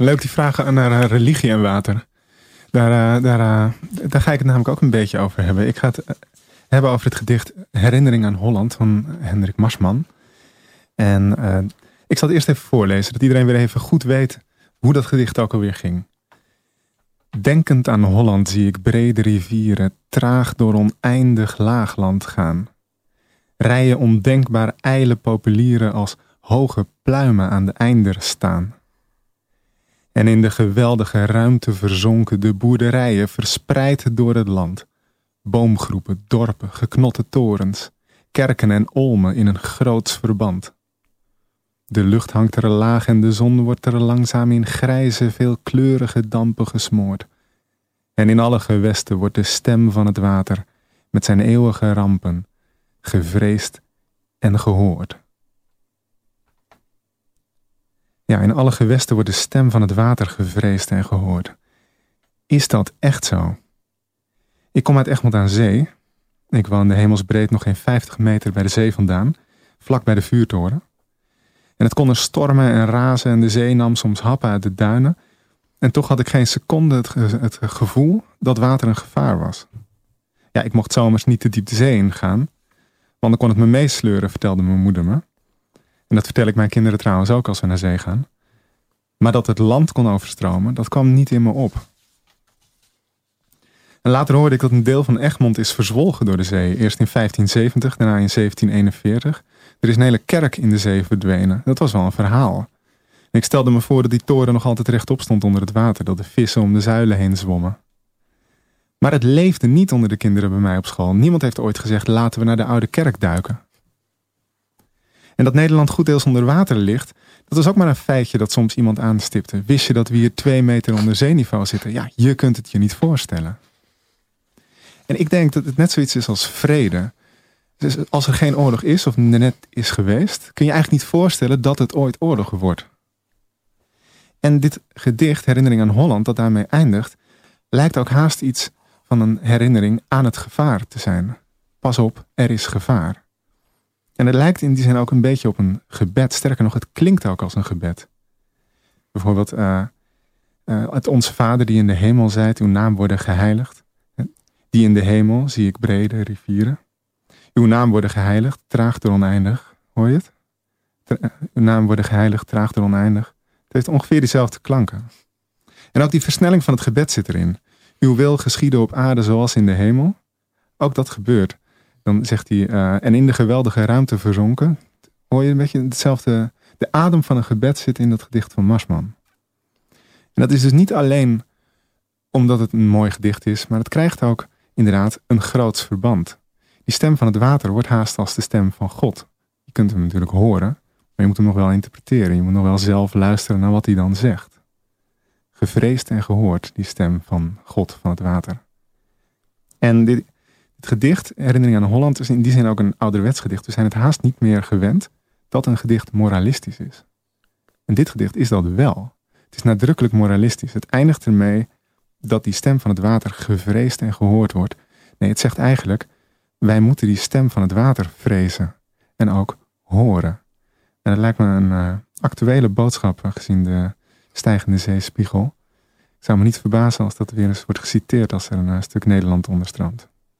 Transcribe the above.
Leuk die vragen naar religie en water. Daar, daar, daar ga ik het namelijk ook een beetje over hebben. Ik ga het hebben over het gedicht Herinnering aan Holland van Hendrik Marsman. En ik zal het eerst even voorlezen, dat iedereen weer even goed weet hoe dat gedicht ook alweer ging. Denkend aan Holland zie ik brede rivieren traag door oneindig laagland gaan. Rijen ondenkbaar ijle populieren als hoge pluimen aan de einder staan. En in de geweldige ruimte verzonken de boerderijen verspreid door het land. Boomgroepen, dorpen, geknotte torens, kerken en olmen in een groots verband. De lucht hangt er laag en de zon wordt er langzaam in grijze, veelkleurige dampen gesmoord. En in alle gewesten wordt de stem van het water met zijn eeuwige rampen gevreesd en gehoord. Ja, in alle gewesten wordt de stem van het water gevreesd en gehoord. Is dat echt zo? Ik kom uit Egmond aan Zee. Ik woonde hemelsbreed nog geen 50 meter bij de zee vandaan, vlak bij de vuurtoren. En het kon stormen en razen en de zee nam soms happen uit de duinen. En toch had ik geen seconde het, het gevoel dat water een gevaar was. Ja, ik mocht zomers niet te diep de zee ingaan, want dan kon het me meesleuren, vertelde mijn moeder me. En dat vertel ik mijn kinderen trouwens ook als we naar zee gaan. Maar dat het land kon overstromen, dat kwam niet in me op. Later hoorde ik dat een deel van Egmond is verzwolgen door de zee. Eerst in 1570, daarna in 1741. Er is een hele kerk in de zee verdwenen. Dat was wel een verhaal. ik stelde me voor dat die toren nog altijd rechtop stond onder het water. Dat de vissen om de zuilen heen zwommen. Maar het leefde niet onder de kinderen bij mij op school. Niemand heeft ooit gezegd laten we naar de oude kerk duiken. En dat Nederland goed deels onder water ligt, dat was ook maar een feitje dat soms iemand aanstipte. Wist je dat we hier twee meter onder zeeniveau zitten? Ja, je kunt het je niet voorstellen. En ik denk dat het net zoiets is als vrede. Dus als er geen oorlog is of net is geweest, kun je eigenlijk niet voorstellen dat het ooit oorlog wordt. En dit gedicht, Herinnering aan Holland, dat daarmee eindigt, lijkt ook haast iets van een herinnering aan het gevaar te zijn. Pas op, er is gevaar. En het lijkt in die zin ook een beetje op een gebed. Sterker nog, het klinkt ook als een gebed. Bijvoorbeeld, uh, het Onze Vader die in de hemel zijt, uw naam worden geheiligd. Die in de hemel zie ik brede rivieren. Uw naam worden geheiligd, traag door oneindig. Hoor je het? Eh, uw naam worden geheiligd, traag door oneindig. Het heeft ongeveer diezelfde klanken. En ook die versnelling van het gebed zit erin. Uw wil geschieden op aarde zoals in de hemel. Ook dat gebeurt. Dan zegt hij, uh, en in de geweldige ruimte verzonken. Hoor je een beetje hetzelfde. De adem van een gebed zit in dat gedicht van Marsman. En dat is dus niet alleen omdat het een mooi gedicht is, maar het krijgt ook inderdaad een groots verband. Die stem van het water wordt haast als de stem van God. Je kunt hem natuurlijk horen, maar je moet hem nog wel interpreteren. Je moet nog wel zelf luisteren naar wat hij dan zegt. Gevreesd en gehoord, die stem van God van het water. En dit, het gedicht, Herinnering aan Holland, is in die zin ook een ouderwets gedicht. We zijn het haast niet meer gewend dat een gedicht moralistisch is. En dit gedicht is dat wel. Het is nadrukkelijk moralistisch. Het eindigt ermee dat die stem van het water gevreesd en gehoord wordt. Nee, het zegt eigenlijk, wij moeten die stem van het water vrezen en ook horen. En dat lijkt me een uh, actuele boodschap gezien de stijgende zeespiegel. Ik zou me niet verbazen als dat weer eens wordt geciteerd als er een uh, stuk Nederland onderstroomt.